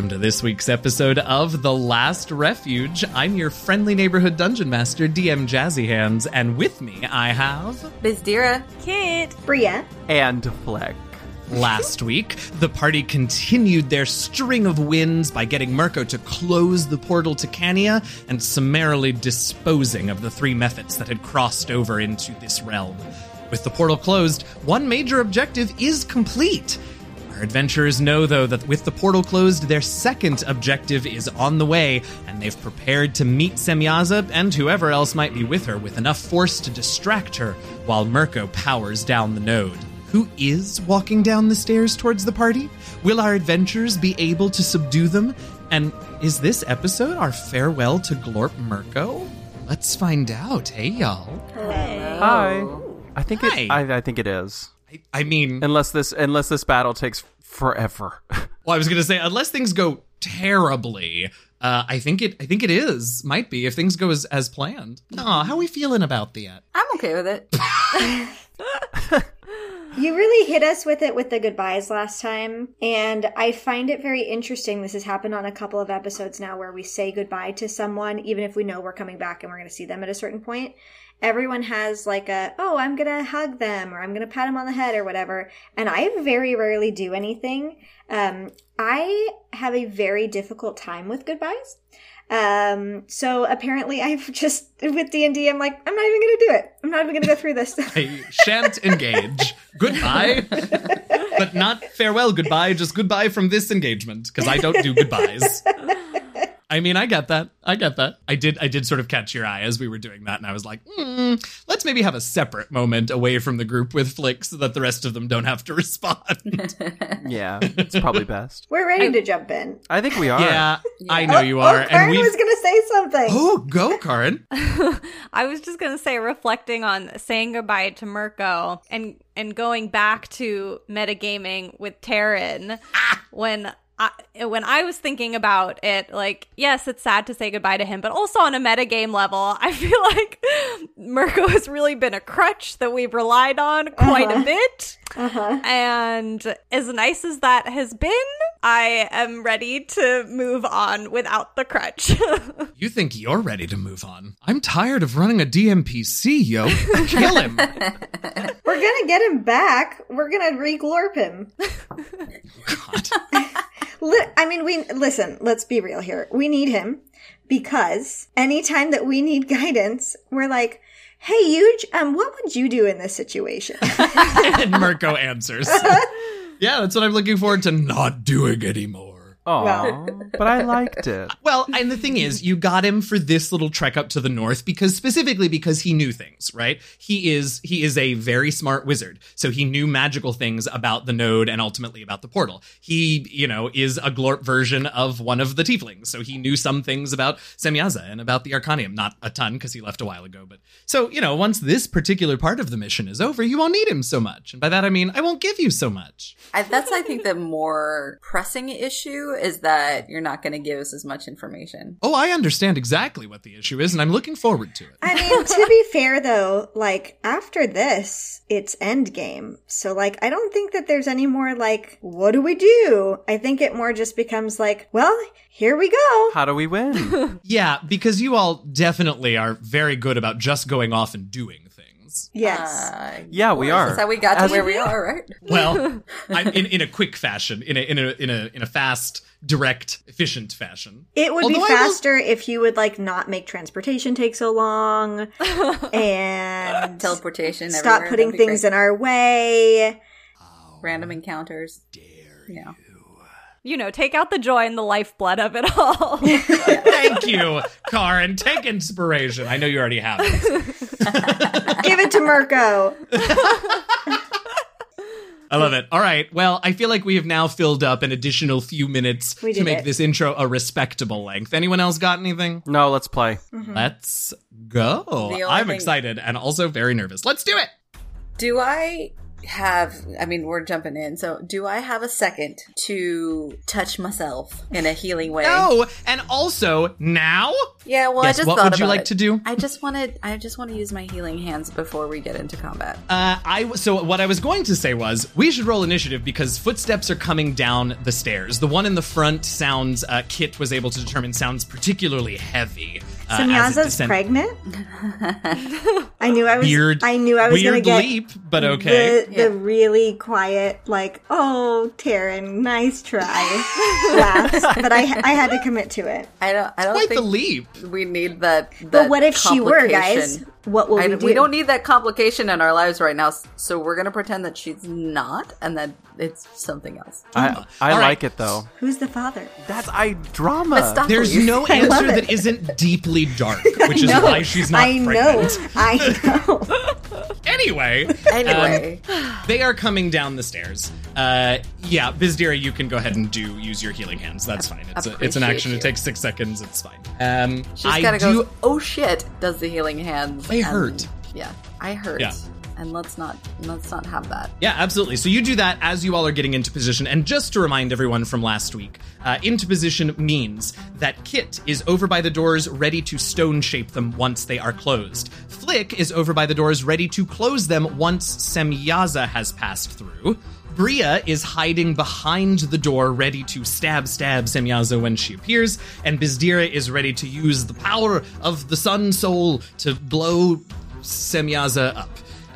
Welcome to this week's episode of The Last Refuge. I'm your friendly neighborhood dungeon master, DM Jazzy Hands, and with me I have. Bizdira. Kit. Bria. And Flick. Last week, the party continued their string of wins by getting Mirko to close the portal to Cania and summarily disposing of the three mephits that had crossed over into this realm. With the portal closed, one major objective is complete. Our adventurers know, though, that with the portal closed, their second objective is on the way, and they've prepared to meet Semyaza and whoever else might be with her with enough force to distract her while Mirko powers down the node. Who is walking down the stairs towards the party? Will our adventurers be able to subdue them? And is this episode our farewell to Glorp Mirko? Let's find out, hey y'all. Hi. I think Hi. it. I, I think it is. I, I mean, Unless this unless this battle takes forever. well, I was gonna say, unless things go terribly, uh, I think it. I think it is. Might be if things go as as planned. Aw, how are we feeling about that? I'm okay with it. You really hit us with it with the goodbyes last time, and I find it very interesting. This has happened on a couple of episodes now where we say goodbye to someone, even if we know we're coming back and we're going to see them at a certain point. Everyone has like a, oh, I'm going to hug them or I'm going to pat them on the head or whatever. And I very rarely do anything. Um, I have a very difficult time with goodbyes. Um, so apparently I've just, with D&D, I'm like, I'm not even going to do it. I'm not even going to go through this. I shan't engage. Goodbye, but not farewell. Goodbye. Just goodbye from this engagement because I don't do goodbyes. I mean, I get that. I get that. I did. I did sort of catch your eye as we were doing that, and I was like, hmm, "Let's maybe have a separate moment away from the group with Flick, so that the rest of them don't have to respond." yeah, it's probably best. We're ready to jump in. I think we are. yeah, I know you are, Oh, Karen and was going to say something. Oh, go, Karin. I was just gonna say, reflecting on saying goodbye to Mirko and and going back to metagaming with Taryn when. I, when I was thinking about it, like, yes, it's sad to say goodbye to him, but also on a metagame level, I feel like Mirko has really been a crutch that we've relied on quite a uh-huh. bit. Uh-huh. And as nice as that has been, I am ready to move on without the crutch. You think you're ready to move on? I'm tired of running a DMPC, yo. Kill him. We're going to get him back. We're going to reglorp him. God. I mean, we listen, let's be real here. We need him because anytime that we need guidance, we're like, "Hey, Huge, um what would you do in this situation?" and Mirko answers. yeah, that's what I'm looking forward to not doing anymore. Aw, but I liked it. Well, and the thing is, you got him for this little trek up to the north because specifically because he knew things, right? He is he is a very smart wizard. So he knew magical things about the node and ultimately about the portal. He, you know, is a glorp version of one of the tieflings. So he knew some things about Semyaza and about the Arcanium. Not a ton because he left a while ago, but so, you know, once this particular part of the mission is over, you won't need him so much. And by that I mean I won't give you so much. I, that's, I think, the more pressing issue is that you're not going to give us as much information. Oh, I understand exactly what the issue is, and I'm looking forward to it. I mean, to be fair though, like after this, it's end game. So like I don't think that there's any more like what do we do? I think it more just becomes like, well, here we go. How do we win? Yeah, because you all definitely are very good about just going off and doing things. Yes. Uh, Yeah, we are. That's how we got to As- where we are, right? Well, I, in in a quick fashion, in a in a in a in a fast, direct, efficient fashion. It would be Although I will- faster if you would like not make transportation take so long and Teleportation. stop everywhere, putting things great. in our way. random encounters. Dare Yeah. you know, take out the joy and the lifeblood of it all. Thank you, Karin. Take inspiration. I know you already have it. Give to Mirko. I love it. All right. Well, I feel like we have now filled up an additional few minutes to make it. this intro a respectable length. Anyone else got anything? no, let's play. Mm-hmm. Let's go. I'm thing- excited and also very nervous. Let's do it. Do I have, I mean, we're jumping in. So, do I have a second to touch myself in a healing way? No, and also now Yeah, well, Yes, I just what would you like it. to do? I just wanted, I just want to use my healing hands before we get into combat. Uh, I so what I was going to say was we should roll initiative because footsteps are coming down the stairs. The one in the front sounds uh, Kit was able to determine sounds particularly heavy. Uh, Semyaza's pregnant. I knew I was. Weird. I knew I was going to get leap, but okay. the, the really quiet, like, "Oh, Taryn, nice try," laughs. But I, I had to commit to it. I don't, I don't Quite the leap. we need that. that But what if she were, guys? What will I, we do? we don't need that complication in our lives right now, so we're gonna pretend that she's not, and that it's something else. I, I All right. like it though. Who's the father? That's I drama. Stop There's no answer that isn't deeply dark, which is No, why she's not I pregnant. know. I know. Anyway, Anyway, um, they are coming down the stairs. Uh, yeah, Bizdira, you can go ahead and do use your healing hands. That's fine. It's a, it's an action. you. It takes six seconds. It's fine. Um, she's I gotta do. go. Oh shit! Does the healing hands? They and- hurt. Yeah, I hurt. Yeah. And let's not let's not have that. Yeah, absolutely. So you do that as you all are getting into position. And just to remind everyone from last week, uh, into position means that Kit is over by the doors, ready to stone shape them once they are closed. Flick is over by the doors, ready to close them once Semyaza has passed through. Bria is hiding behind the door, ready to stab stab Semyaza when she appears, and Bizdira is ready to use the power of the Sun Soul to blow Semyaza up.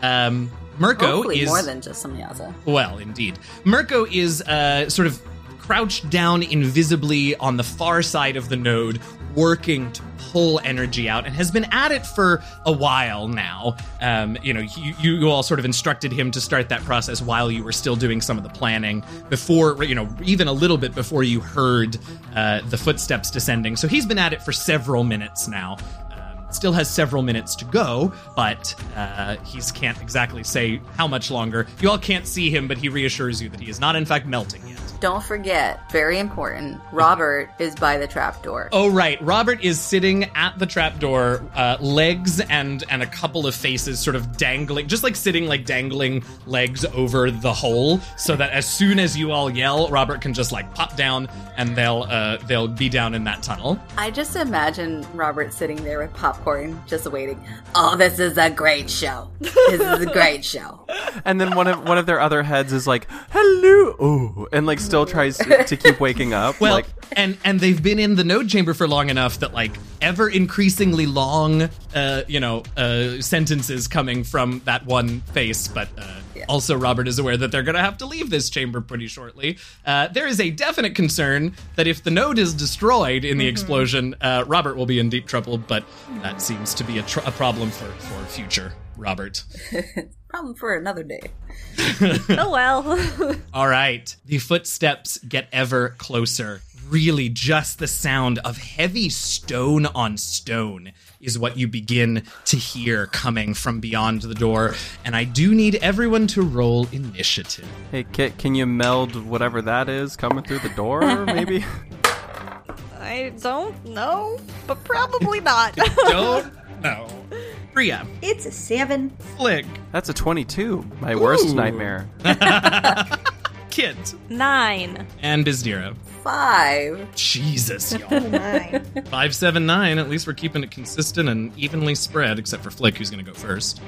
Um, Mirko Hopefully is more than just Semyaza. well, indeed. Mirko is uh, sort of crouched down invisibly on the far side of the node, working to pull energy out, and has been at it for a while now. Um, you know, you, you all sort of instructed him to start that process while you were still doing some of the planning before, you know, even a little bit before you heard uh, the footsteps descending. So he's been at it for several minutes now. Still has several minutes to go, but uh, he can't exactly say how much longer. You all can't see him, but he reassures you that he is not, in fact, melting yet. Don't forget, very important. Robert is by the trapdoor. Oh right, Robert is sitting at the trapdoor, uh, legs and and a couple of faces sort of dangling, just like sitting like dangling legs over the hole, so that as soon as you all yell, Robert can just like pop down and they'll uh, they'll be down in that tunnel. I just imagine Robert sitting there with popcorn, just waiting. Oh, this is a great show. This is a great show. And then one of one of their other heads is like, "Hello," oh, and like still tries to, to keep waking up. Well, like, and and they've been in the node chamber for long enough that like ever increasingly long, uh, you know, uh, sentences coming from that one face. But uh, also, Robert is aware that they're going to have to leave this chamber pretty shortly. Uh, there is a definite concern that if the node is destroyed in the explosion, uh, Robert will be in deep trouble. But that seems to be a, tr- a problem for for future Robert. Problem for another day. Oh well. All right. The footsteps get ever closer. Really, just the sound of heavy stone on stone is what you begin to hear coming from beyond the door. And I do need everyone to roll initiative. hey, Kit, can you meld whatever that is coming through the door? Maybe. I don't know, but probably not. Don't know. Bria, It's a seven. Flick, That's a twenty-two. My worst nightmare. Kit, Nine. and Bizdira. Five. Jesus, Oh y'all. my. Five, seven, nine. At least we're keeping it consistent and evenly spread, except for Flick, who's going to go first.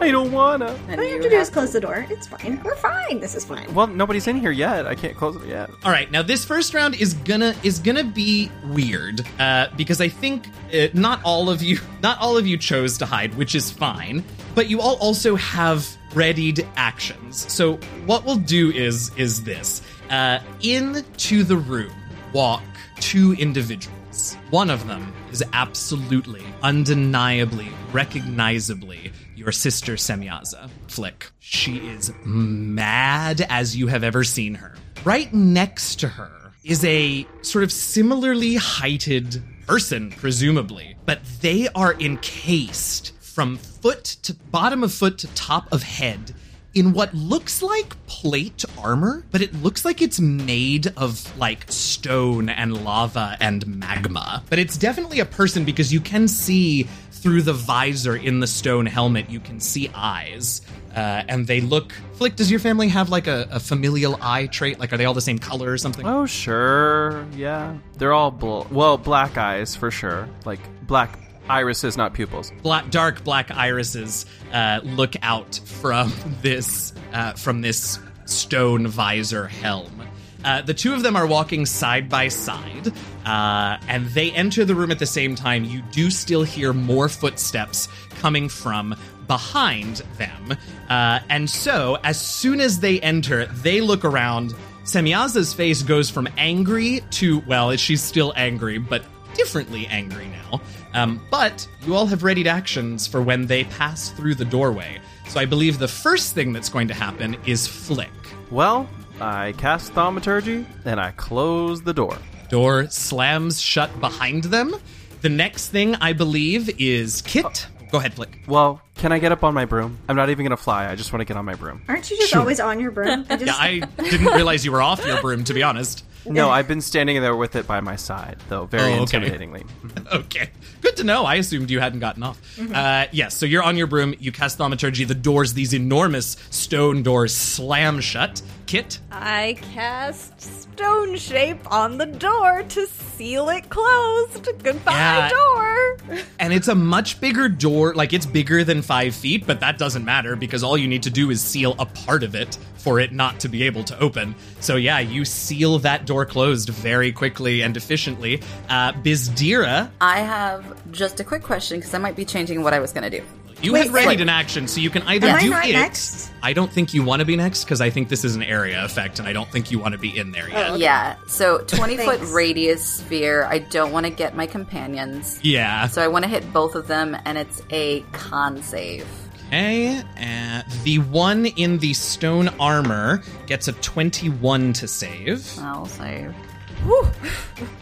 I don't wanna. All you have to do is close the door. It's fine. We're fine. This is fine. Well, nobody's in here yet. I can't close it yet. All right, now this first round is gonna is gonna be weird uh, because I think uh, not all of you not all of you chose to hide, which is fine, but you all also have readied actions. So what we'll do is is this: uh, into the room walk two individuals. One of them is absolutely, undeniably, recognizably your sister Semyaza. Flick. She is mad as you have ever seen her. Right next to her is a sort of similarly heighted person, presumably, but they are encased from foot to bottom of foot to top of head in what looks like plate armor, but it looks like it's made of like stone and lava and magma. But it's definitely a person because you can see through the visor in the stone helmet, you can see eyes. Uh, and they look. Flick, does your family have like a, a familial eye trait? Like, are they all the same color or something? Oh, sure. Yeah. They're all, bl- well, black eyes for sure. Like, black irises, not pupils. black, dark black irises uh, look out from this uh, from this stone visor helm. Uh, the two of them are walking side by side, uh, and they enter the room at the same time. You do still hear more footsteps coming from behind them, uh, and so as soon as they enter, they look around. Semyaza's face goes from angry to well, she's still angry, but differently angry now. Um, but you all have readied actions for when they pass through the doorway. So I believe the first thing that's going to happen is flick. Well, I cast Thaumaturgy and I close the door. Door slams shut behind them. The next thing I believe is Kit. Go ahead, Flick. Well, can I get up on my broom? I'm not even gonna fly. I just want to get on my broom. Aren't you just always on your broom? I just, Yeah, I didn't realize you were off your broom, to be honest. No, I've been standing there with it by my side, though, very Oh, okay. intimidatingly. Okay. Good to know. I assumed you hadn't gotten off. Mm-hmm. Uh, yes, so you're on your broom. You cast Thaumaturgy. The doors, these enormous stone doors, slam shut. Kit, I cast stone shape on the door to seal it closed. Goodbye, Yeah. door. And it's a much bigger door. Like, it's bigger than five feet, but that doesn't matter because all you need to do is seal a part of it for it not to be able to open. So, yeah, you seal that door closed very quickly and efficiently. Uh, Bizdira, I have just a quick question because I might be changing what I was going to do. You Wait, had readied wait. an action, so you can either Am I do not it. next? I don't think you want to be next because I think this is an area effect, and I don't think you want to be in there yet. Yeah, so 20 foot radius sphere. I don't want to get my companions. Yeah. So I want to hit both of them, and it's a con save. Okay, uh, the one in the stone armor gets a 21 to save. I'll save.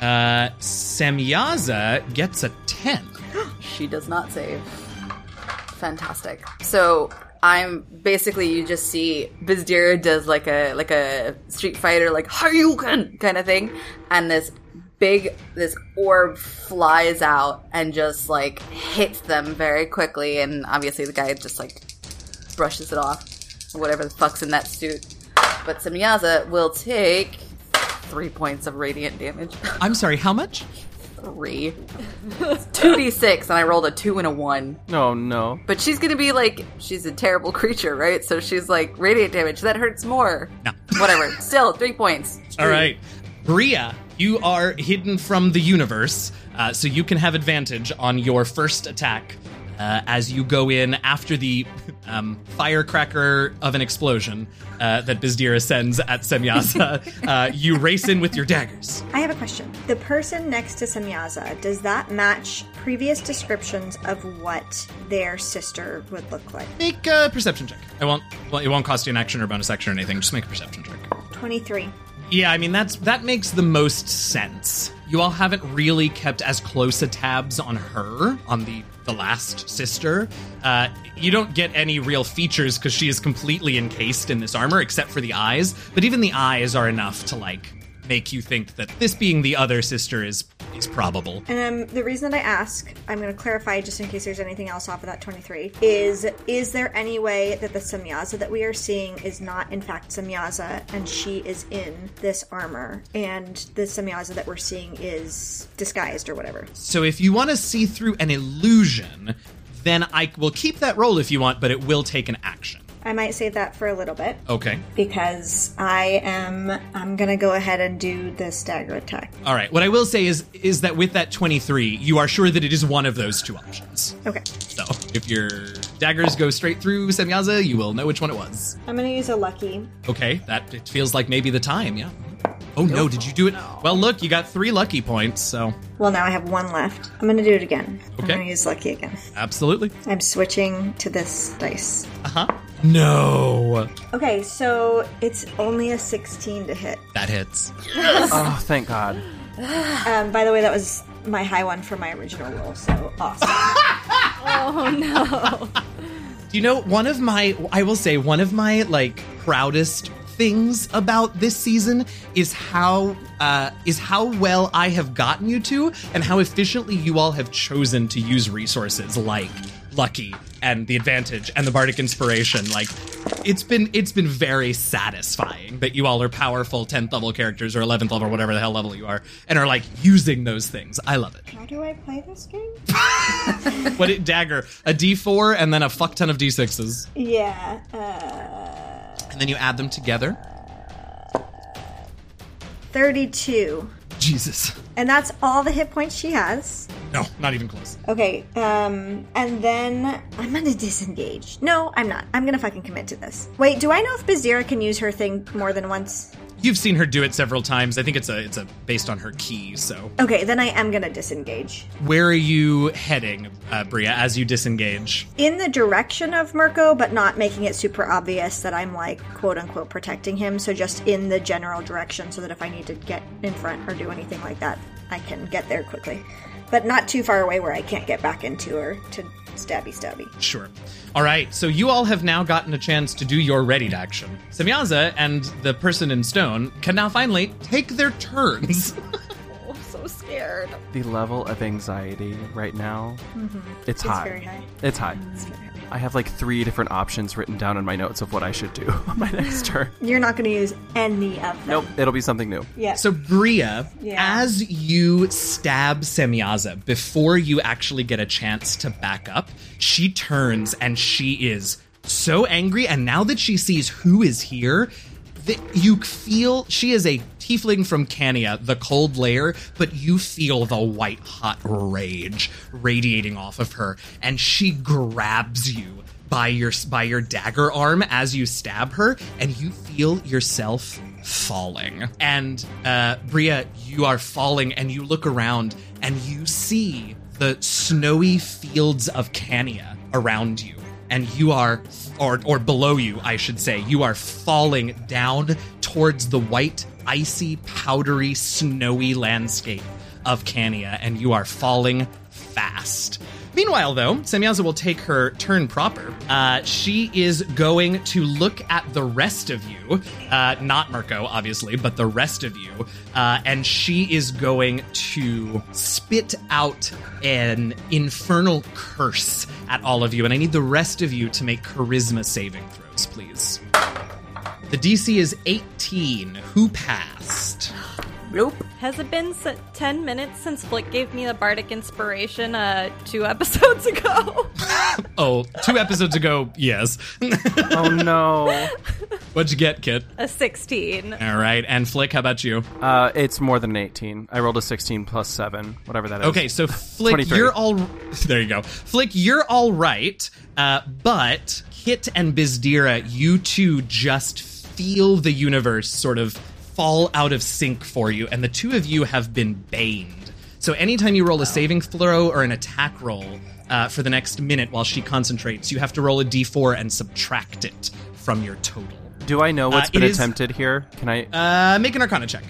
Uh, Semyaza gets a 10. She does not save. Fantastic. So I'm basically you just see Bizdira does like a like a Street Fighter like Haryuken kind of thing, and this big this orb flies out and just like hits them very quickly, and obviously the guy just like brushes it off, whatever the fuck's in that suit. But Semyaza will take three points of radiant damage. I'm sorry, how much? Three. Two d six, and I rolled a two and a one. No, no. But she's gonna be like, she's a terrible creature, right? So she's like, radiant damage, that hurts more. No. Whatever. Still, three points. All right. Bria, you are hidden from the universe, uh, so you can have advantage on your first attack uh, as you go in after the um, firecracker of an explosion uh, that Bizdira sends at Semyaza. uh, you race in with your daggers. I have a question. The person next to Semyaza, does that match previous descriptions of what their sister would look like? Make a perception check. I won't. Well, it won't cost you an action or bonus action or anything. Just make a perception check. 23. Yeah, I mean that's that makes the most sense. You all haven't really kept as close a tabs on her, on the the last sister. Uh, you don't get any real features because she is completely encased in this armor, except for the eyes. But even the eyes are enough to like make you think that this being the other sister is is probable. And um, the reason that I ask, I'm going to clarify just in case there's anything else off of that 23, is is there any way that the Semyaza that we are seeing is not in fact Semyaza and she is in this armor and the Semyaza that we're seeing is disguised or whatever? So if you want to see through an illusion, then I will keep that roll if you want, but it will take an action. I might save that for a little bit Okay. because I am I'm going to go ahead and do the stagger attack. All right. What I will say is is that with that 23, you are sure that it is one of those two options. Okay. So if your daggers go straight through Semyaza, you will know which one it was. I'm going to use a lucky. Okay, that it feels like maybe the time, yeah. Oh no, did you do it? Well, look, you got three lucky points, so Well, now I have one left. I'm going to do it again. I'm Okay. going to use lucky again. absolutely. I'm switching to this dice. Uh huh. No, Okay, so it's only a 16 to hit. that hits. Oh, thank God. Um, by the way, that was my high one for my original roll, so awesome. Oh no. Do you know, one of my, I will say, one of my like proudest things about this season is how uh, is how well I have gotten you to, and how efficiently you all have chosen to use resources like Lucky and the Advantage and the Bardic Inspiration. Like, it's been it's been very satisfying that you all are powerful tenth level characters or eleventh level, or whatever the hell level you are, and are like using those things. I love it. How do I play this game? What it dagger a D four and then a fuck ton of D sixes, Yeah. Uh, and then you add them together. 32. Jesus, And that's all the hit points she has. no, not even close. Okay, um, and then I'm gonna disengage. No, I'm not. I'm gonna fucking commit to this. Wait, do I know if Bizdira can use her thing more than once? You've seen her do it several times. I think it's a it's a based on her key. So, Okay, then I am gonna disengage. where are you heading, uh, Bria, as you disengage? In the direction of Mirko, but not making it super obvious that I'm like quote unquote protecting him. So just in the general direction so that if I need to get in front or do anything like that, I can get there quickly. But not too far away where I can't get back into her to stabby stabby. Sure. All right. So you all have now gotten a chance to do your readied action. Semyaza and the person in stone can now finally take their turns. Oh, I'm so scared. The level of anxiety right now, mm-hmm. it's, high. It's very high. It's high. I have like three different options written down in my notes of what I should do on my next turn. You're not gonna use any of them. Nope, it'll be something new. Yeah. So Bria, Yeah. as you stab Semyaza, before you actually get a chance to back up, she turns and she is so angry. And now that she sees who is here, that you feel she is a tiefling from Cania, the cold layer, but you feel the white hot rage radiating off of her, and she grabs you by your by your dagger arm as you stab her, and you feel yourself falling. And uh, Bria, you are falling, and you look around, and you see the snowy fields of Cania around you, and you are, or or below you, I should say, you are falling down towards the white, icy, powdery, snowy landscape of Cania, and you are falling fast. Meanwhile, though, Semyaza will take her turn proper. Uh, she is going to look at the rest of you, uh, not Mirko, obviously, but the rest of you, uh, and she is going to spit out an infernal curse at all of you. And I need the rest of you to make charisma saving throws, please. The DC is 18. Who passed? Nope. Has it been 10 minutes since Flick gave me the Bardic Inspiration uh, two episodes ago? Oh, two episodes ago, yes. Oh no. What'd you get, Kit? a 16. All right, and Flick, how about you? Uh, it's more than an 18. I rolled a 16 plus 7, whatever that is. Okay, so Flick, you're all there. You go, Flick. You're all right, uh, but Kit and Bizdira, you two just feel the universe sort of fall out of sync for you, and the two of you have been baned. So anytime you roll a saving throw or an attack roll uh, for the next minute while she concentrates, you have to roll a d4 and subtract it from your total. Do I know what's Uh, been is- attempted here? Can I? Uh, make an Arcana check.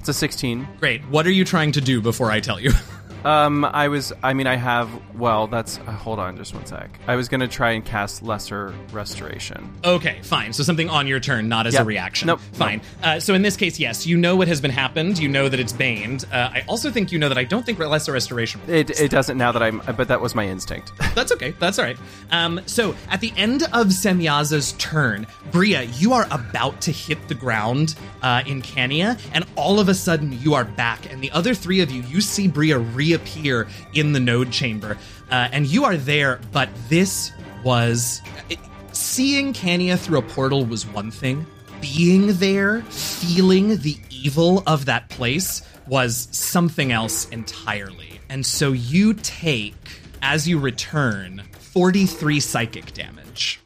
it's a 16. Great. What are you trying to do before I tell you? Um, I was. I mean, I have. Well, that's. Uh, hold on, just one sec. I was gonna try and cast Lesser Restoration. Okay, fine. So something on your turn, not as Yeah. a reaction. Nope. Fine. Uh, so in this case, yes, you know what has been happened. You know that it's baned. Uh, I also think you know that I don't think Lesser Restoration. It, it doesn't now that I'm. But that was my instinct. That's okay. That's all right. Um, so at the end of Semyaza's turn, Bria, you are about to hit the ground uh, in Cania, and all of a sudden you are back. And the other three of you, you see Bria reappear in the node chamber, uh, and you are there. But this was it, seeing Cania through a portal was one thing. Being there, feeling the evil of that place was something else entirely. And so you take as you return 43 psychic damage.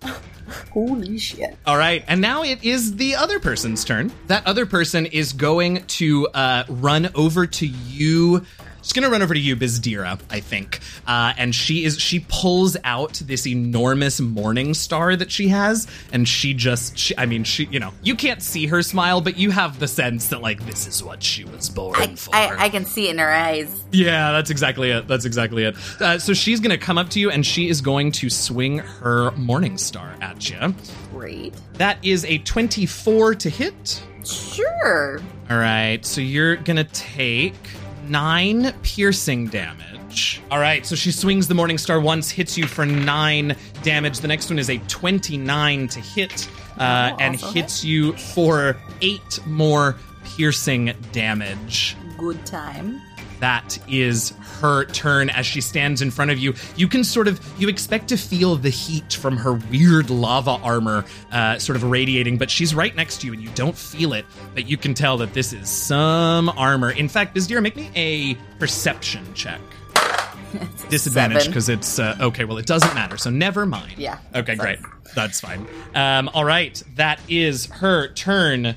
Holy shit. All right, and now it is the other person's turn. That other person is going to uh, run over to you She's gonna run over to you, Bizdira, I think, uh, and she is she pulls out this enormous morning star that she has, and she just, she, I mean, she, you know, you can't see her smile, but you have the sense that like this is what she was born I, for. I, I can see it in her eyes. Yeah, that's exactly it. That's exactly it. Uh, so she's going to come up to you and she is going to swing her Morning Star at you. Great. That is a 24 to hit. Sure. All right, so you're going to take nine piercing damage. All right, so she swings the Morning Star once, hits you for nine damage. The next one is a 29 to hit uh, and also hits you for eight more piercing damage. Good time. That is her turn as she stands in front of you. You can sort of you expect to feel the heat from her weird lava armor uh, sort of radiating but she's right next to you and you don't feel it but you can tell that this is some armor. In fact bizdira make me a perception check. Disadvantage because it's uh, okay well it doesn't matter so never mind. Yeah, okay great. That's fine. Um, all right that is her turn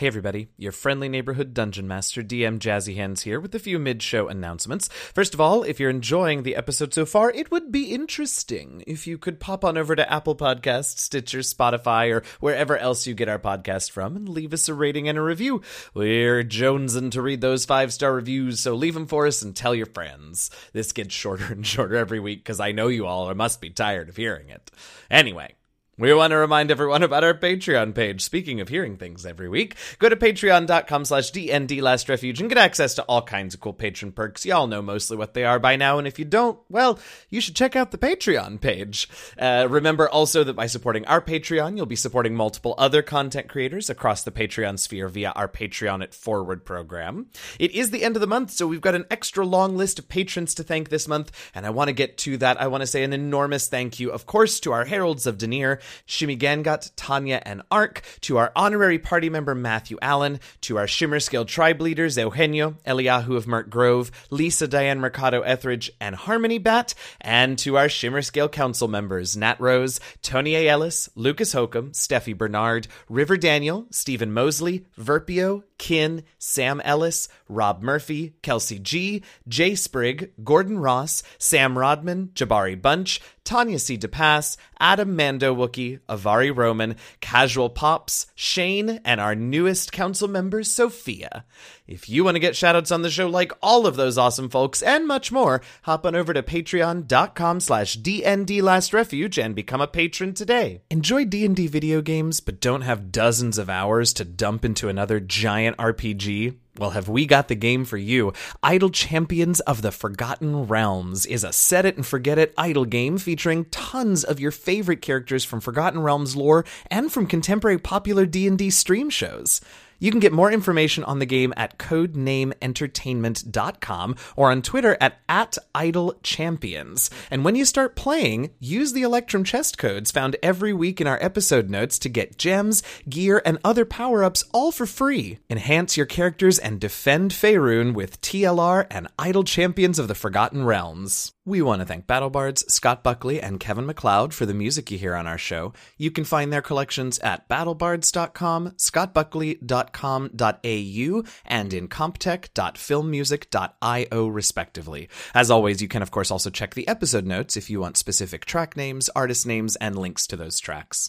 Hey everybody, your friendly neighborhood dungeon master DM Jazzy Hands here with a few mid-show announcements. First of all, if you're enjoying the episode so far, it would be interesting if you could pop on over to Apple Podcasts, Stitcher, Spotify, or wherever else you get our podcast from and leave us a rating and a review. We're jonesing to read those five-star reviews, so leave them for us and tell your friends. This gets shorter and shorter every week because I know you all must be tired of hearing it. Anyway, we want to remind everyone about our Patreon page. Speaking of hearing things every week, go to patreon.com slash DND Last Refuge and get access to all kinds of cool patron perks. Y'all know mostly what they are by now, and if you don't, well, you should check out the Patreon page. Uh, remember also that by supporting our Patreon, you'll be supporting multiple other content creators across the Patreon sphere via our Patreon at Forward program. It is the end of the month, so we've got an extra long list of patrons to thank this month, and I want to get to that. I want to say an enormous thank you, of course, to our Heralds of Deneir, Shimi Gangot, Tanya, and Ark, to our honorary party member Matthew Allen, to our Shimmer Scale tribe leaders Eugenio, Eliahu of Mert Grove, Lisa Diane Mercado Etheridge, and Harmony Bat, and to our Shimmer Scale council members Nat Rose, Tony A. Ellis, Lucas Hokum, Steffi Bernard, River Daniel, Stephen Mosley, Verpio, Kin, Sam Ellis, Rob Murphy, Kelsey G, Jay Sprigg, Gordon Ross, Sam Rodman, Jabari Bunch, Tanya C. DePass, Adam Mando Wookie, Avari Roman, Casual Pops, Shane, and our newest council member, Sophia. If you want to get shoutouts on the show like all of those awesome folks and much more, hop on over to patreon.com slash DND Last Refuge and become a patron today. Enjoy D&D video games but don't have dozens of hours to dump into another giant RPG? Well, have we got the game for you? Idle Champions of the Forgotten Realms is a set it and forget it idle game featuring tons of your favorite characters from Forgotten Realms lore and from contemporary popular D&D stream shows. You can get more information on the game at codenameentertainment.com or on Twitter at, at idlechampions. And when you start playing, use the Electrum chest codes found every week in our episode notes to get gems, gear, and other power-ups all for free. Enhance your characters and defend Faerun with TLR and Idle Champions of the Forgotten Realms. We want to thank BattleBards, Scott Buckley, and Kevin MacLeod for the music you hear on our show. You can find their collections at battlebards.com, scottbuckley.com.au, and incompetech.filmmusic.io, respectively. As always, you can, of course, also check the episode notes if you want specific track names, artist names, and links to those tracks.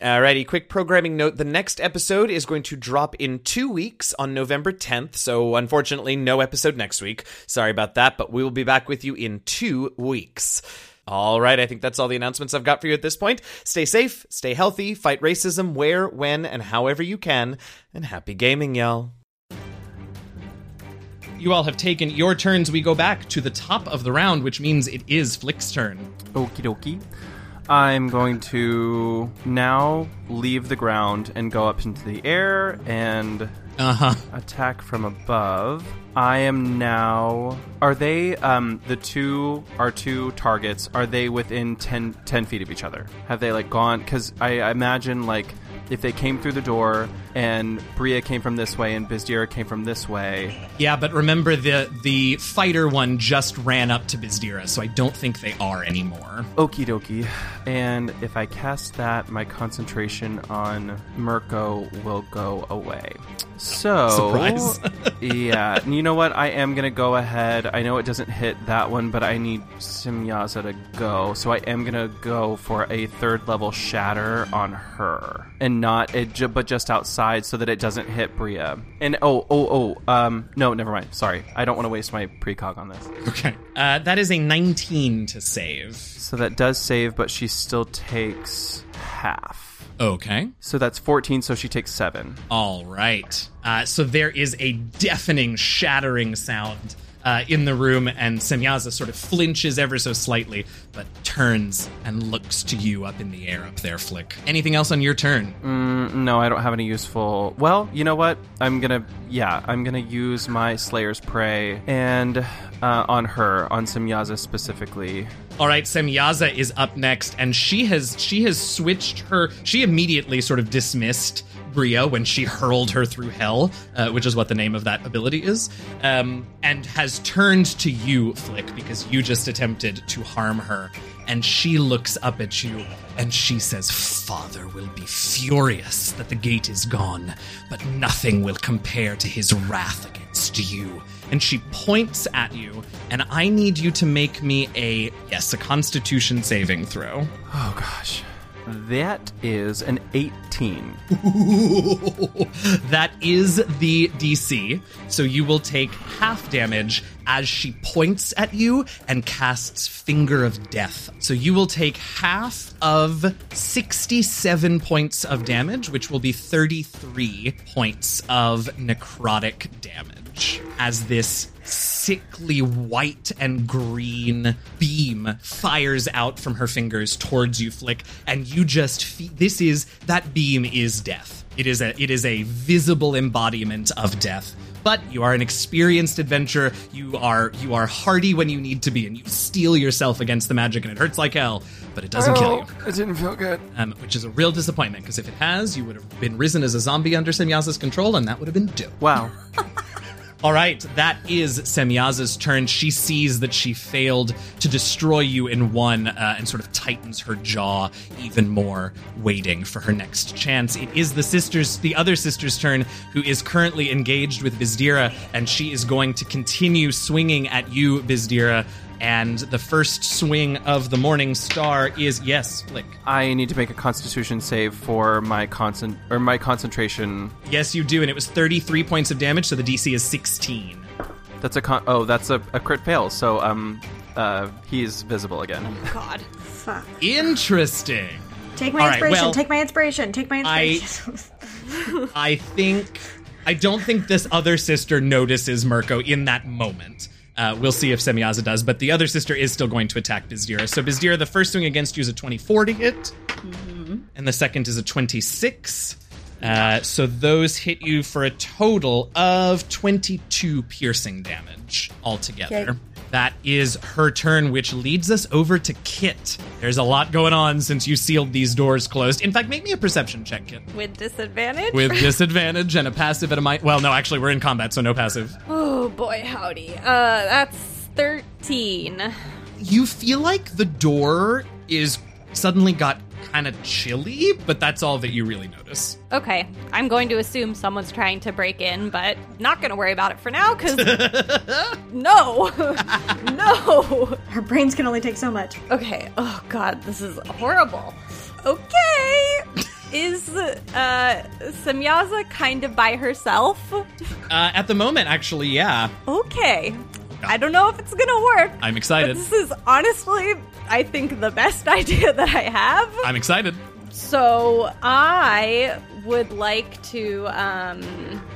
Alrighty, quick programming note. The next episode is going to drop in two weeks on November 10th, so unfortunately, no episode next week. Sorry about that, but we will be back with you in two weeks. All right, I think that's all the announcements I've got for you at this point. Stay safe, stay healthy, fight racism where, when, and however you can, and happy gaming, y'all. You all have taken your turns. We go back to the top of the round, which means it is Flick's turn. Okie dokie. I'm going to now leave the ground and go up into the air and Uh huh. attack from above. I am now. Are they um the two our two targets? Are they within 10, 10 feet of each other? Have they like gone? Because I, I imagine like if they came through the door and Bria came from this way and Bizdira came from this way. Yeah, but remember the the fighter one just ran up to Bizdira, so I don't think they are anymore. Okie dokie. And if I cast that, my concentration on Mirko will go away. So Surprise. yeah, and you know what? I am gonna go ahead. I know it doesn't hit that one, but I need Semyaza to go, so I am gonna go for a third level shatter on her, and not it, but just outside, so that it doesn't hit Bria. And oh, oh, oh, um, no, never mind. Sorry, I don't want to waste my precog on this. Okay. Uh, that is a 19 to save. So that does save, but she still takes half. Okay. So that's 14, so she takes 7. All right. Uh, so there is a deafening, shattering sound uh, in the room, and Semyaza sort of flinches ever so slightly, but turns and looks to you up in the air up there, Flick. Anything else on your turn? Mm, no, I don't have any useful. Well, you know what? I'm gonna, yeah, I'm gonna use my Slayer's Prey and uh, on her, on Semyaza specifically. All right, Semyaza is up next, and she has she has switched her. She immediately sort of dismissed Bria when she hurled her through hell, uh, which is what the name of that ability is, um, and has turned to you, Flick, because you just attempted to harm her. And she looks up at you and she says, Father will be furious that the gate is gone, but nothing will compare to his wrath against you. And she points at you, and I need you to make me a, yes, a constitution saving throw. Oh gosh. That is an 18. that is the DC. So you will take half damage as she points at you and casts Finger of Death. So you will take half of 67 points of damage, which will be 33 points of necrotic damage as this sickly white and green beam fires out from her fingers towards you flick and you just fe- this is that beam is death. It is a it is a visible embodiment of death. But you are an experienced adventurer. You are you are hardy when you need to be and you steel yourself against the magic and it hurts like hell but it doesn't kill you. It didn't feel good. um, which is a real disappointment because if it has you would have been risen as a zombie under Semyaza's control and that would have been dope. Wow. all right, that is Semyaza's turn. She sees that she failed to destroy you in one uh, and sort of tightens her jaw even more, waiting for her next chance. It is the sister's, the other sister's turn, who is currently engaged with Bizdira, and she is going to continue swinging at you, Bizdira. And the first swing of the Morning Star is yes, Flick. I need to make a constitution save for my concent or my concentration. Yes, you do, and it was 33 points of damage, so the DC is 16. That's a con- oh, that's a, a crit fail. So um uh he's visible again. God. Fuck. Interesting. Take my All right, inspiration. well, take my inspiration. Take my I- inspiration. I think I don't think this other sister notices Mirko in that moment. Uh, we'll see if Semyaza does, but the other sister is still going to attack Bizdira. So Bizdira, the first swing against you is a 24 to hit, and the second is a 26. Uh, so those hit you for a total of 22 piercing damage altogether. Okay. That is her turn, which leads us over to Kit. There's a lot going on since you sealed these doors closed. In fact, make me a perception check, Kit With disadvantage? with disadvantage and a passive and a might. Well, no, actually, we're in combat, so no passive. oh boy, howdy. Uh, that's 13. You feel like the door is suddenly got kind of chilly, but that's all that you really notice. Okay, I'm going to assume someone's trying to break in, but not going to worry about it for now because no, no. Her brains can only take so much. Okay. Oh God, this is horrible. Okay. Is uh Semyaza kind of by herself? Uh, at the moment, actually, yeah. Okay. I don't know if it's gonna work. I'm excited. this is honestly, I think, the best idea that I have. I'm excited. So I would like to. Um,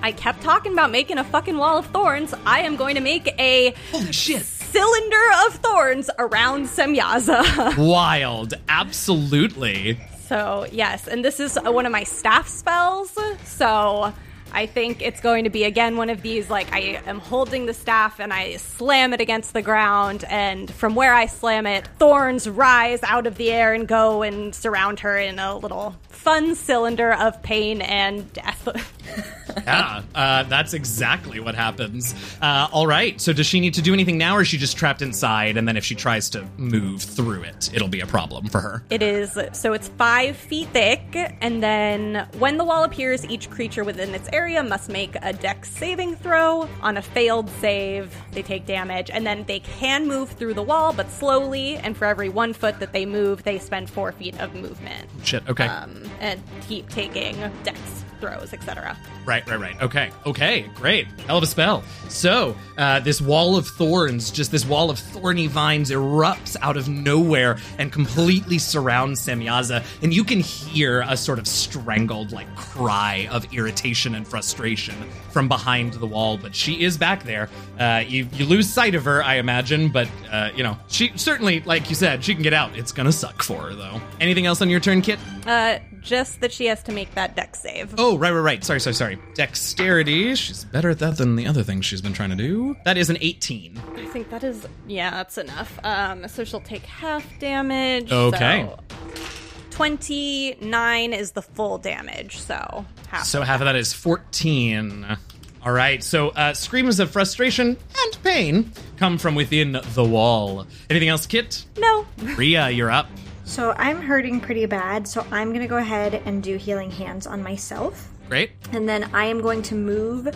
I kept talking about making a fucking wall of thorns. I am going to make a Holy shit. cylinder of thorns around Semyaza. Wild. Absolutely. so yes, and this is one of my staff spells. So. I think it's going to be again one of these like I am holding the staff and I slam it against the ground, and from where I slam it, thorns rise out of the air and go and surround her in a little fun cylinder of pain and death. Yeah, uh, that's exactly what happens. Uh, all right. So, does she need to do anything now, or is she just trapped inside? And then, if she tries to move through it, it'll be a problem for her. It is so it's five feet thick, and then when the wall appears, each creature within its area must make a dex saving throw. On a failed save, they take damage, and then they can move through the wall, but slowly. And for every one foot that they move, they spend four feet of movement, Shit. Okay. um, and keep taking dex throws, etc. Right, right, right. Okay, okay, great. Hell of a spell. So, uh, this wall of thorns, just this wall of thorny vines, erupts out of nowhere and completely surrounds Semyaza. And you can hear a sort of strangled, like, cry of irritation and frustration from behind the wall. But she is back there. Uh, you, you lose sight of her, I imagine, but, uh, you know, she certainly, like you said, she can get out. It's gonna suck for her, though. Anything else on your turn, Kit? Uh, just that she has to make that dex save. Oh, right, right, right. Sorry, sorry, sorry. Dexterity. She's better at that than the other things she's been trying to do. That is an 18. I think that is yeah, that's enough. Um, so she'll take half damage. Okay. So 29 is the full damage, so half. So half of that is 14. All right, so uh, screams of frustration and pain come from within the wall. Anything else, Kit? no. Ria, you're up. So I'm hurting pretty bad, so I'm gonna go ahead and do healing hands on myself. Great. And then I am going to move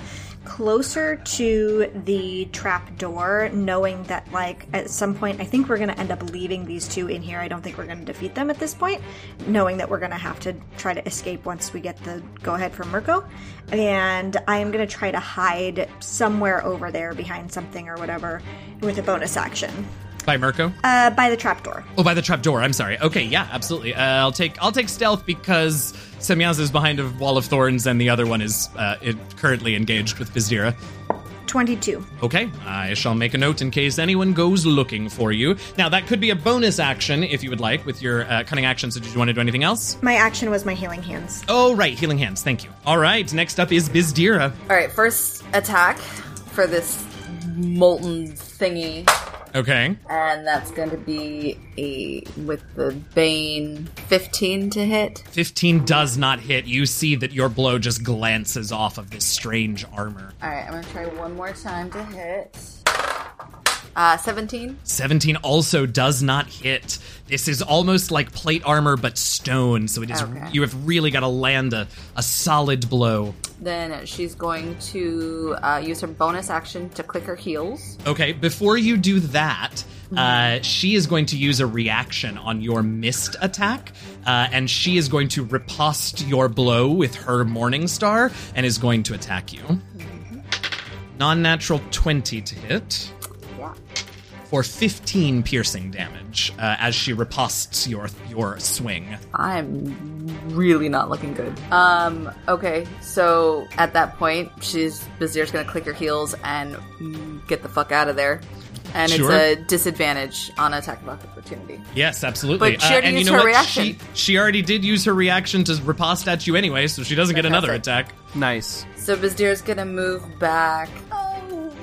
closer to the trap door, knowing that, like, at some point, I think we're going to end up leaving these two in here. I don't think we're going to defeat them at this point, knowing that we're going to have to try to escape once we get the go ahead from Mirko. And I am going to try to hide somewhere over there behind something or whatever with a bonus action By Mirko. uh, by the trap door. Oh, by the trap door. I'm sorry. Okay, yeah, absolutely. Uh, I'll take I'll take stealth because Semyaz is behind a wall of thorns, and the other one is uh, it, currently engaged with Bizdira. 22. Okay, I shall make a note in case anyone goes looking for you. Now, that could be a bonus action if you would like with your uh, cunning action. So, did you want to do anything else? My action was my healing hands. Oh, right, healing hands. Thank you. All right, next up is Bizdira. All right, first attack for this molten thingy, Okay, and that's going to be a with the bane 15 to hit. 15 does not hit. You see that your blow just glances off of this strange armor. All right, I'm going to try one more time to hit. Uh, 17. 17 also does not hit. This is almost like plate armor but stone, so it is Okay. you have really got to land a, a solid blow. Then she's going to uh, use her bonus action to click her heels. Okay, before you do that, uh, she is going to use a reaction on your missed attack, uh, and she is going to riposte your blow with her Morning Star and is going to attack you. Non natural 20 to hit. For 15 piercing damage uh, as she ripostes your, your swing. I'm really not looking good. Um, okay, so at that point, she's Bazir's gonna click her heels and mm, get the fuck out of there. And Sure. it's a disadvantage on attack of opportunity. Yes, absolutely. But she already and you used know her what? reaction. She, she already did use her reaction to riposte at you anyway, so she doesn't get another attack. Nice. So Bazir's gonna move back, oh,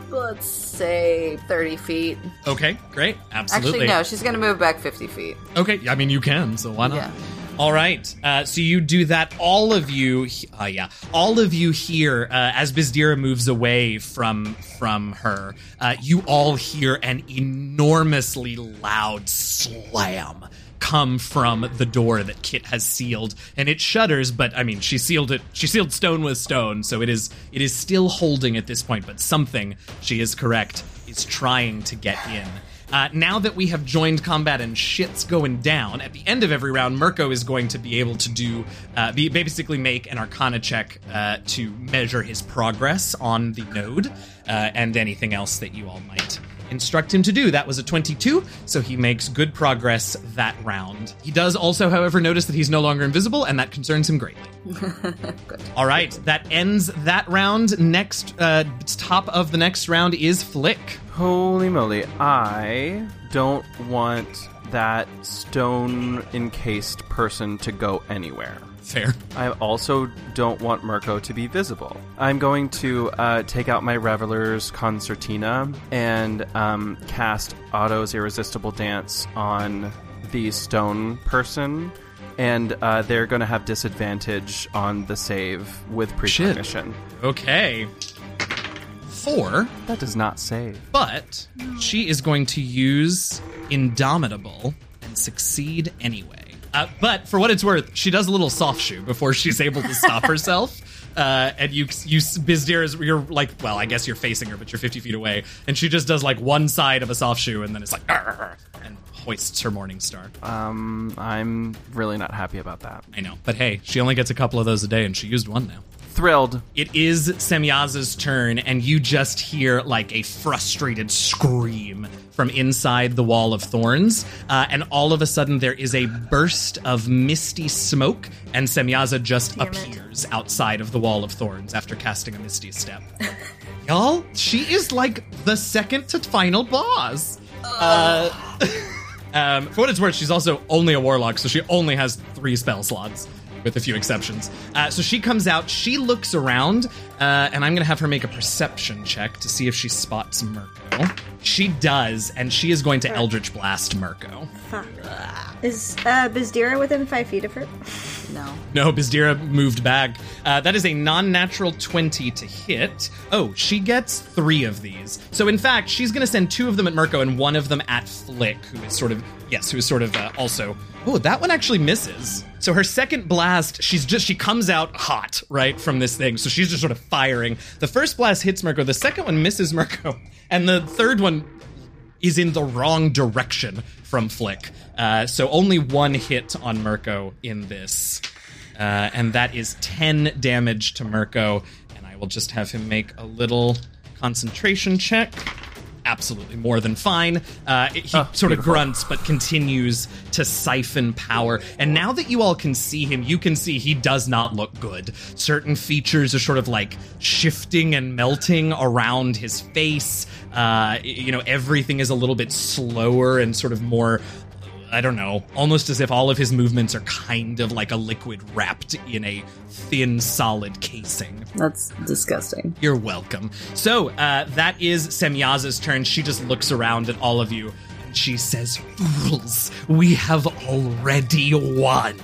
let's say 30 feet. Okay, great. Absolutely. Actually, no, she's gonna move back 50 feet. Okay, I mean, you can, so why not? Yeah. All right. Uh, so you do that. All of you, uh, yeah, all of you here, uh, as Bizdira moves away from from her. Uh, you all hear an enormously loud slam come from the door that Kit has sealed, and it shudders. But I mean, she sealed it. She sealed stone with stone, so it is it is still holding at this point. But something, she is correct, is trying to get in. Uh, now that we have joined combat and shit's going down, at the end of every round, Mirko is going to be able to do, uh, be, basically make an Arcana check uh, to measure his progress on the node uh, and anything else that you all might instruct him to do. That was a 22, so he makes good progress that round. He does also, however, notice that he's no longer invisible, and that concerns him greatly. All right, that ends that round. Next, uh, top of the next round is Flick. Holy moly, I don't want that stone encased person to go anywhere. Fair. I also don't want Mirko to be visible. I'm going to uh, take out my Reveler's Concertina and um, cast Otto's Irresistible Dance on the stone person, and uh, they're going to have disadvantage on the save with precognition. Okay. Four, That does not save. but she is going to use Indomitable and succeed anyway. Uh, but for what it's worth, she does a little soft shoe before she's able to stop herself. Uh, and you, you, Bizdir is, you're like, well, I guess you're facing her, but you're 50 feet away. And she just does like one side of a soft shoe and then it's like, "Arr," and hoists her morning star. Um, I'm really not happy about that. I know. But hey, she only gets a couple of those a day and she used one now. Thrilled. It is Semyaza's turn, and you just hear like a frustrated scream from inside the wall of thorns. Uh, and all of a sudden, there is a burst of misty smoke, and Semyaza just Damn it. appears outside of the wall of thorns after casting a misty step. Y'all, she is like the second to final boss. Uh, um, for what it's worth, she's also only a warlock, so she only has three spell slots, with a few exceptions. Uh, so she comes out, she looks around, uh, and I'm going to have her make a perception check to see if she spots Mirko. She does, and she is going to Eldritch Blast Mirko. Fuck. Is uh, Bizdira within five feet of her? No. No, Bizdira moved back. Uh, that is a non natural 20 to hit. Oh, she gets three of these. So, in fact, she's going to send two of them at Mirko and one of them at Flick, who is sort of, yes, who is sort of uh, also. Oh, that one actually misses. So, her second blast, she's just, she comes out hot, right, from this thing. So, she's just sort of firing. The first blast hits Mirko, the second one misses Mirko, and the third one is in the wrong direction from Flick. Uh, so only one hit on Mirko in this. Uh, and that is 10 damage to Mirko. And I will just have him make a little concentration check. Absolutely more than fine. Uh, it- he Oh, sort of grunts, but continues to siphon power. And now that you all can see him, you can see he does not look good. Certain features are sort of like shifting and melting around his face. Uh, you know, everything is a little bit slower and sort of more I don't know, almost as if all of his movements are kind of like a liquid wrapped in a thin, solid casing. That's disgusting. You're welcome. So, uh, that is Semyaza's turn. She just looks around at all of you and she says, Fools, we have already won.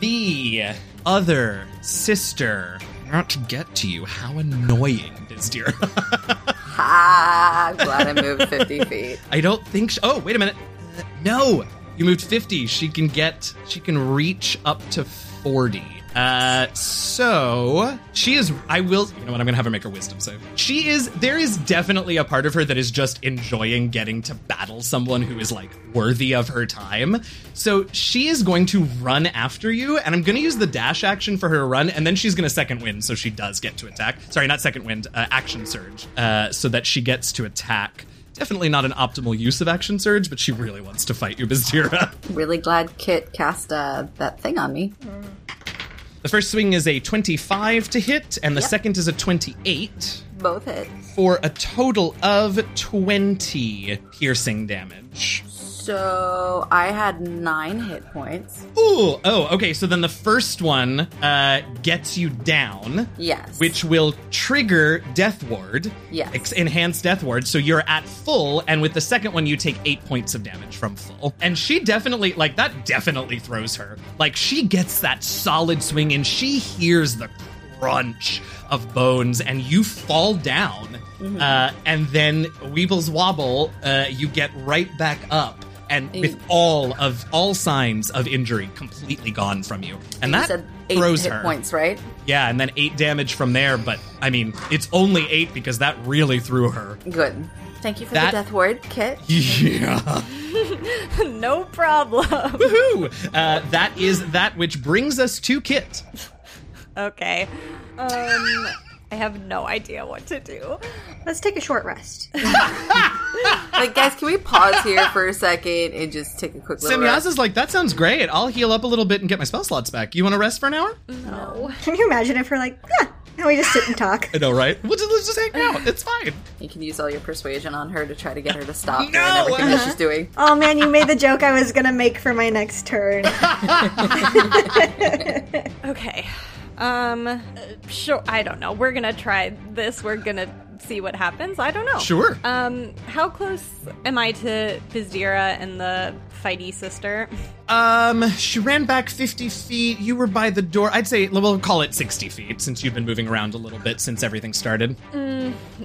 The other sister. Not to get to you. How annoying, Bizdir. Ah, glad I moved 50 feet. I don't think. Sh- oh, wait a minute. Uh, no, you moved fifty. She can get. She can reach up to forty. Uh, so she is. I will. You know what? I'm gonna have her make her wisdom save. She is. There is definitely a part of her that is just enjoying getting to battle someone who is like worthy of her time. So she is going to run after you, and I'm gonna use the dash action for her run, and then she's gonna second wind, so she does get to attack. Sorry, not second wind. Uh, action surge. Uh, so that she gets to attack. Definitely not an optimal use of action surge, but she really wants to fight you, Bizdira. Really glad Kit cast uh, that thing on me. The first swing is a 25 to hit, and the second is a 28 Both hit. for a total of 20 piercing damage. So I had nine hit points. Ooh, oh, okay. So then the first one uh, gets you down. Yes. Which will trigger Death Ward. Yes. Ex- enhance Death Ward. So you're at full, and with the second one, you take eight points of damage from full. And she definitely, like, that definitely throws her. Like, she gets that solid swing, and she hears the crunch of bones, and you fall down. Uh, and then Weebles Wobble, uh, you get right back up. And with all of all signs of injury completely gone from you, and you that eight throws hit her. points, right? Yeah, and then eight damage from there, but I mean, it's only eight because that really threw her. Good. Thank you for That- the death ward, Kit. Yeah. no problem. Woohoo! Uh, that is that which brings us to Kit. okay. Um, I have no idea what to do. Let's take a short rest. Like, guys, can we pause here for a second and just take a quick little rest? Semyaza's like, that sounds great. I'll heal up a little bit and get my spell slots back. You want to rest for an hour? No. Can you imagine if we're like, yeah, and we just sit and talk? I know, right? We'll just, let's just hang out. It's fine. You can use all your persuasion on her to try to get her to stop No! doing everything that she's doing. Oh man, you made the joke I was gonna make for my next turn. Okay. Um, uh, sure. I don't know. We're gonna try this. We're gonna see what happens. I don't know. Sure. Um, how close am I to Bizdira and the fighty sister? Um, she ran back 50 feet. You were by the door. I'd say, we'll call it 60 feet since you've been moving around a little bit since everything started.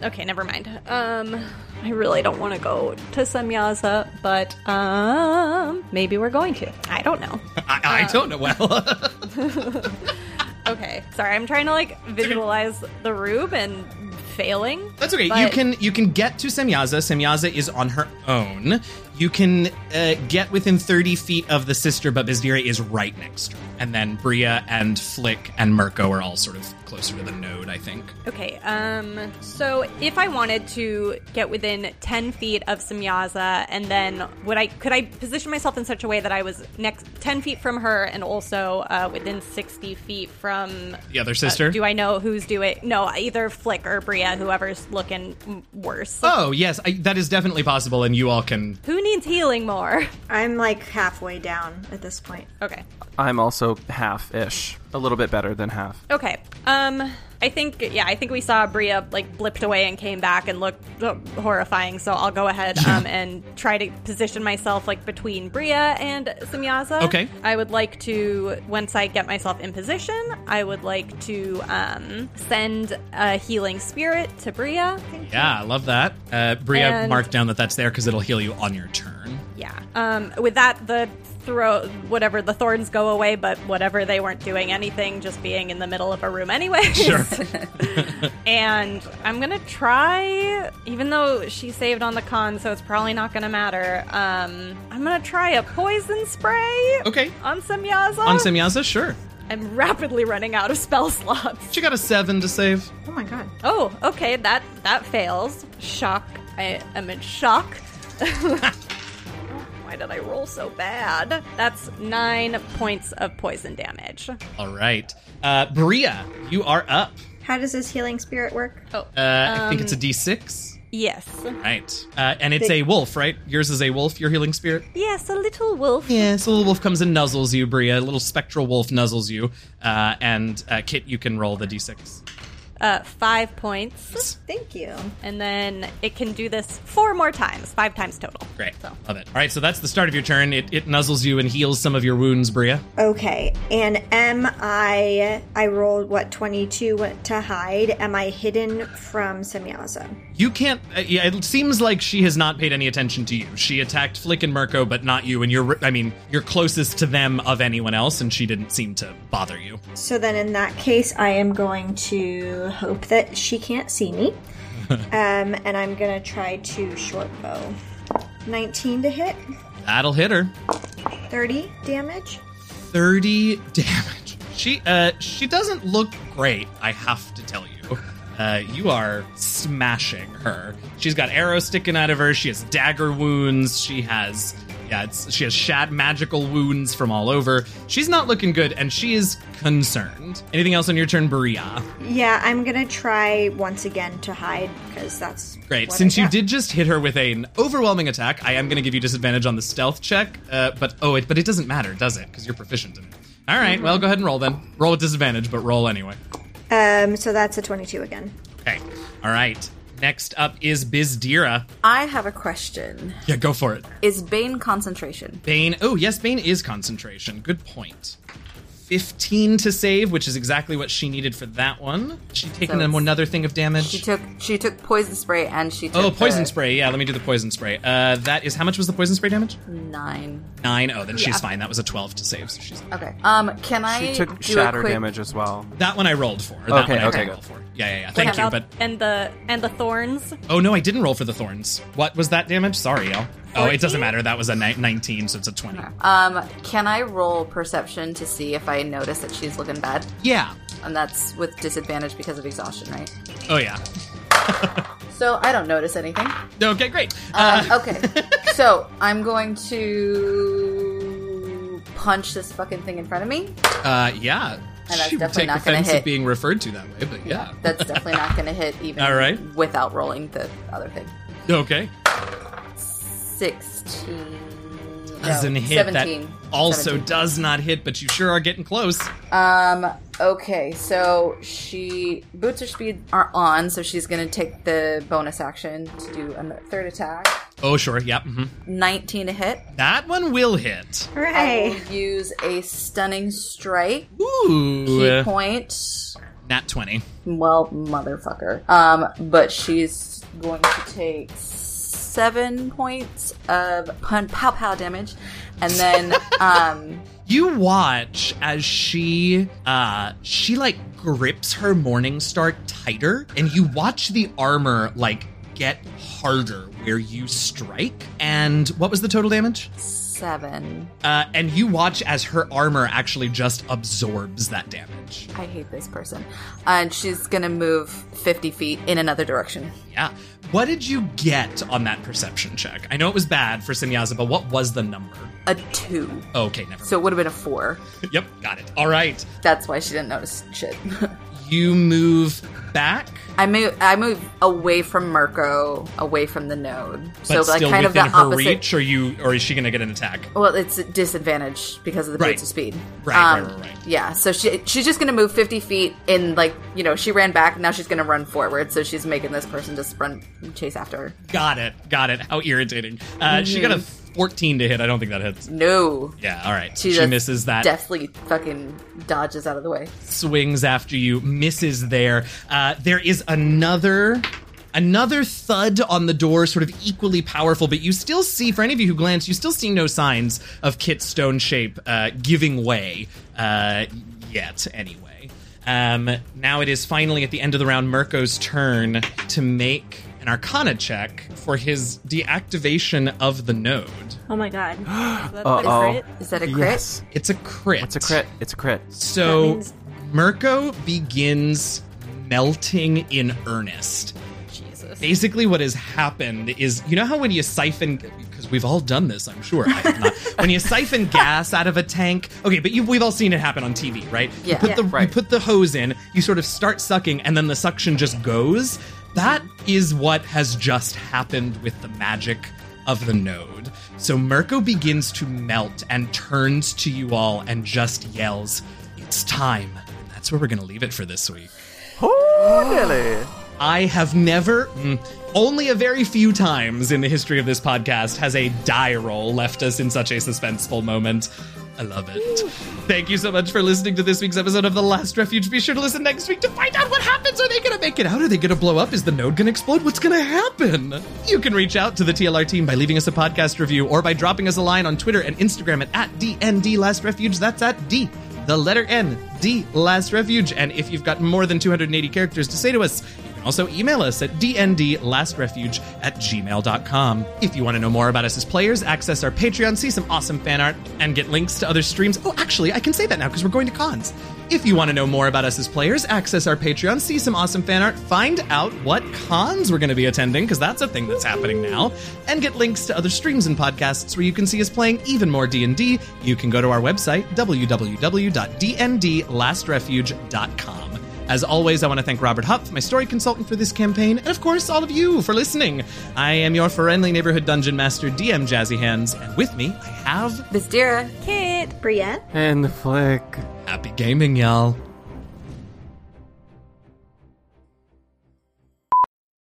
Okay, never mind. Um, I really don't want to go to Semyaza, but um, maybe we're going to. I don't know. I, I don't know well. Okay, sorry. I'm trying to like visualize the Rube and failing. That's okay. You can you can get to Semyaza. Semyaza is on her own. You can uh, get within 30 feet of the sister, but Bizdira is right next to her. And then Bria and Flick and Mirko are all sort of closer to the node, I think. Okay, um, so if I wanted to get within 10 feet of Semyaza, and then would I, could I position myself in such a way that I was next 10 feet from her and also uh, within 60 feet from. The other sister? do I know who's doing. No, either Flick or Bria, whoever's looking worse. Oh, yes, I, that is definitely possible, and you all can. Who needs healing more? I'm like halfway down at this point. Okay. I'm also half ish. A little bit better than half. Okay. Um, I think yeah, I think we saw Bria like blipped away and came back and looked uh, horrifying. So I'll go ahead um and try to position myself like between Bria and Semyaza. Okay. I would like to once I get myself in position, I would like to um send a healing spirit to Bria. Yeah, I love that. Uh, Bria And- marked down that that's there because it'll heal you on your turn. Yeah. Um, with that, the throw whatever the thorns go away, but whatever they weren't doing anything, just being in the middle of a room anyway. Sure. and I'm gonna try, even though she saved on the con, so it's probably not gonna matter. Um, I'm gonna try a poison spray Okay. on Semyaza. On Semyaza, sure. I'm rapidly running out of spell slots. She got a seven to save. Oh my god. Oh, okay, that that fails. Shock. I am in shock. Why did I roll so bad? That's nine points of poison damage. All right. Uh, Bria, you are up. How does this healing spirit work? Oh, Uh, I think it's a d6. yes. Right. Uh, and it's a wolf, right? Yours is a wolf, your healing spirit? Yes, a little wolf. Yes, a little wolf comes and nuzzles you, Bria. A little spectral wolf nuzzles you. Uh, and uh, Kit, you can roll the d6. Uh, five points. Thank you. And then it can do this four more times, five times total. Great. So. Love it. All right, so that's the start of your turn. It, it nuzzles you and heals some of your wounds, Bria. Okay, and am I? I rolled what twenty two to hide. Am I hidden from Semyaza? You can't. Uh, yeah, it seems like she has not paid any attention to you. She attacked Flick and Mirko, but not you. And you're, I mean, you're closest to them of anyone else, and she didn't seem to bother you. So then, in that case, I am going to hope that she can't see me, um, and I'm gonna try to short bow. Nineteen to hit, That'll hit her. thirty damage. 30 damage. She uh she doesn't look great, I have to tell you. Uh, you are smashing her. She's got arrows sticking out of her. She has dagger wounds. She has Yeah, it's she has shat magical wounds from all over. She's not looking good, and she is concerned. Anything else on your turn, Bria? Yeah, I'm gonna try once again to hide because that's Great. Since you did just hit her with an overwhelming attack, I am going to give you disadvantage on the stealth check. Uh, but oh, it, but it doesn't matter, does it? Because you're proficient in it. All right, Well, go ahead and roll then. Roll with disadvantage, but roll anyway. Um, so that's a 22 again. Okay. All right. Next up is Bizdira. I have a question. Yeah, go for it. Is Bane concentration? Bane. Oh, yes, Bane is concentration. Good point. 15 to save, which is exactly what she needed for that one. She taking So another thing of damage. She took she took poison spray and she took Oh, poison the spray. Yeah, let me do the poison spray. Uh, that is how much was the poison spray damage? Nine. Nine. Oh, then she's fine. That was a twelve to save, so she's Okay. Um, can I She took do shatter a quick, damage as well. that one I rolled for. That Okay, one I okay, did good. for. Yeah, yeah, yeah. Thank you. But and the and the thorns. oh no, I didn't roll for the thorns. What was that damage? Sorry, y'all. Oh, it doesn't matter. That was a ni- nineteen, so it's a twenty. Um, can I roll perception to see if I notice that she's looking bad? Yeah. And that's with disadvantage because of exhaustion, right? Oh yeah. So I don't notice anything. Okay, great. Um, Uh, okay. so I'm going to punch this fucking thing in front of me. uh, yeah. And that's she definitely take not gonna offense hit. being referred to that way, but yeah. That's definitely not going to hit even All right. without rolling the other thing. Okay. 16. Doesn't no, hit. 17. That also 17. does not hit, but you sure are getting close. Um. Okay. So she boots her speed are on, so she's gonna take the bonus action to do a third attack. Oh, sure. Yep. hmm 19 to hit. That one will hit. I will use a stunning strike. Ooh. Ki point. Nat 20. Well, motherfucker. Um. But she's going to take seven points of pun pow pow damage, and then um. You watch as she, uh, she like grips her Morning Star tighter, and you watch the armor like get harder where you strike. And what was the total damage? Seven. Uh, and you watch as her armor actually just absorbs that damage. I hate this person. And she's gonna move 50 feet in another direction. Yeah. What did you get on that perception check? I know it was bad for Semyaza, but what was the number? A two. Okay, never So it would have been a four. Yep, got it. All right. That's why she didn't notice shit. You move back, I move I move away from Mirko, away from the node. but so like kind of the her opposite reach, or you, or is she going to get an attack? Well, it's a disadvantage because of the Right. boots of speed. Right, right, right, right. Yeah, so she she's just gonna move fifty feet in like you know she ran back now she's gonna run forward so she's making this person just run chase after her. Got it. Got it. How irritating. Uh, She got a 14 to hit. I don't think that hits. No, Yeah, all right. she, She, misses that. Deathly fucking dodges out of the way. swings after you, misses there. Uh, there is another. Another thud on the door, sort of equally powerful, but you still see, for any of you who glance, you still see no signs of Kit's stone shape uh, giving way uh, yet, anyway. Um, now it is finally at the end of the round Mirko's turn to make an arcana check for his deactivation of the node. Oh my god. That's a Uh-oh. crit. Is that a crit? Yes. It's a crit. It's a crit. It's a crit. So That means- Mirko begins melting in earnest. Jesus. Basically, what has happened is you know how when you siphon, because we've all done this, I'm sure. I have not. when you siphon gas out of a tank, okay, but you, we've all seen it happen on TV, right? You Yeah. put, Yeah. the, Right. you put the hose in, you sort of start sucking, and then the suction just goes. That is what has just happened with the magic of the node. So Mirko begins to melt and turns to you all and just yells, It's time. That's where we're going to leave it for this week. Oh, really? I have never, mm, only a very few times in the history of this podcast has a die roll left us in such a suspenseful moment. I love it. Thank you so much for listening to this week's episode of The Last Refuge. Be sure to listen next week to find out what happens. Are they going to make it out? Are they going to blow up? Is the node going to explode? What's going to happen? You can reach out to the TLR team by leaving us a podcast review or by dropping us a line on Twitter and Instagram at, at. That's at D the letter N, D, Last Refuge. And if you've got more than 280 characters to say to us, also email us at dndlastrefuge at gmail.com. If you want to know more about us as players, access our Patreon, see some awesome fan art, and get links to other streams. Oh, actually, I can say that now because we're going to cons. If you want to know more about us as players, access our Patreon, see some awesome fan art, find out what cons we're going to be attending, because that's a thing that's happening now, and get links to other streams and podcasts where you can see us playing even more D&D, you can go to our website, www.dndlastrefuge.com. As always, I want to thank Robert Huff, my story consultant for this campaign, and of course, all of you for listening. I am your friendly neighborhood dungeon master, DM Jazzy Hands, and with me, I have Bizdira. Kit. Brienne? And the flick. Happy Gaming, y'all.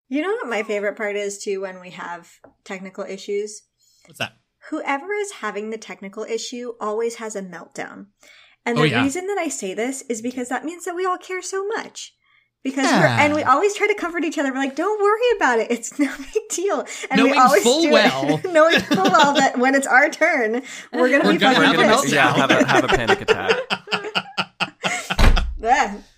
You know what my favorite part is too when we have technical issues? What's that? Whoever is having the technical issue always has a meltdown. And Oh, the yeah. reason that I say this is because that means that we all care so much. Because Yeah. we're, and we always try to comfort each other. We're like, don't worry about it. It's no big deal. And we always full do well. it, knowing full well that when it's our turn, we're going to We're be gonna fucking have a pissed. Yeah, have a, have a panic attack. Ugh.